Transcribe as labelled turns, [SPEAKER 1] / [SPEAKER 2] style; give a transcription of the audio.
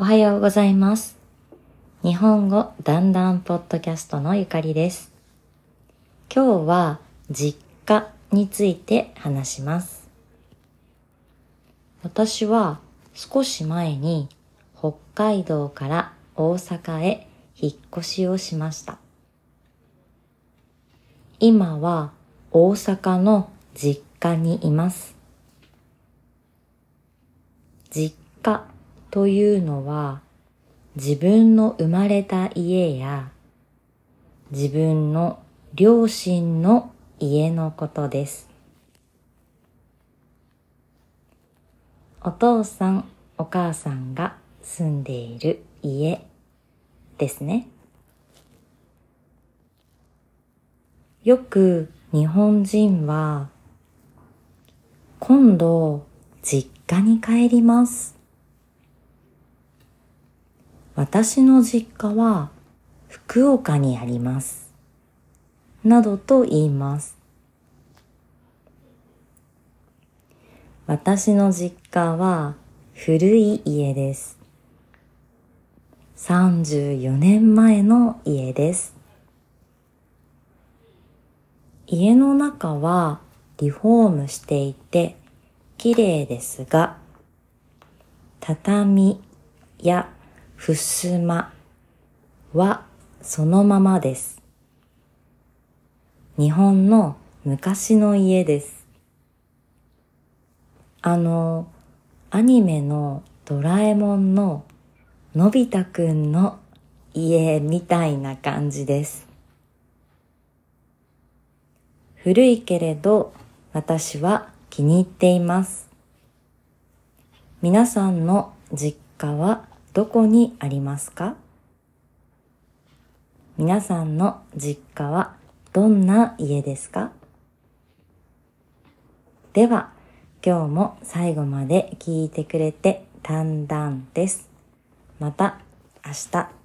[SPEAKER 1] おはようございます。日本語だんだんポッドキャストのゆかりです。今日は実家について話します。私は少し前に北海道から大阪へ引っ越しをしました。今は大阪の実家にいます。実家というのは自分の生まれた家や自分の両親の家のことです。お父さん、お母さんが住んでいる家ですね。よく日本人は今度実家に帰ります。私の実家は福岡にあります。などと言います。私の実家は古い家です。34年前の家です。家の中はリフォームしていて綺麗ですが、畳や襖はそのままです。日本の昔の家です。あの、アニメのドラえもんののび太くんの家みたいな感じです。古いけれど私は気に入っています。皆さんの実家はどこにありますか？皆さんの実家はどんな家ですか？では、今日も最後まで聞いてくれてたんだんです。また明日。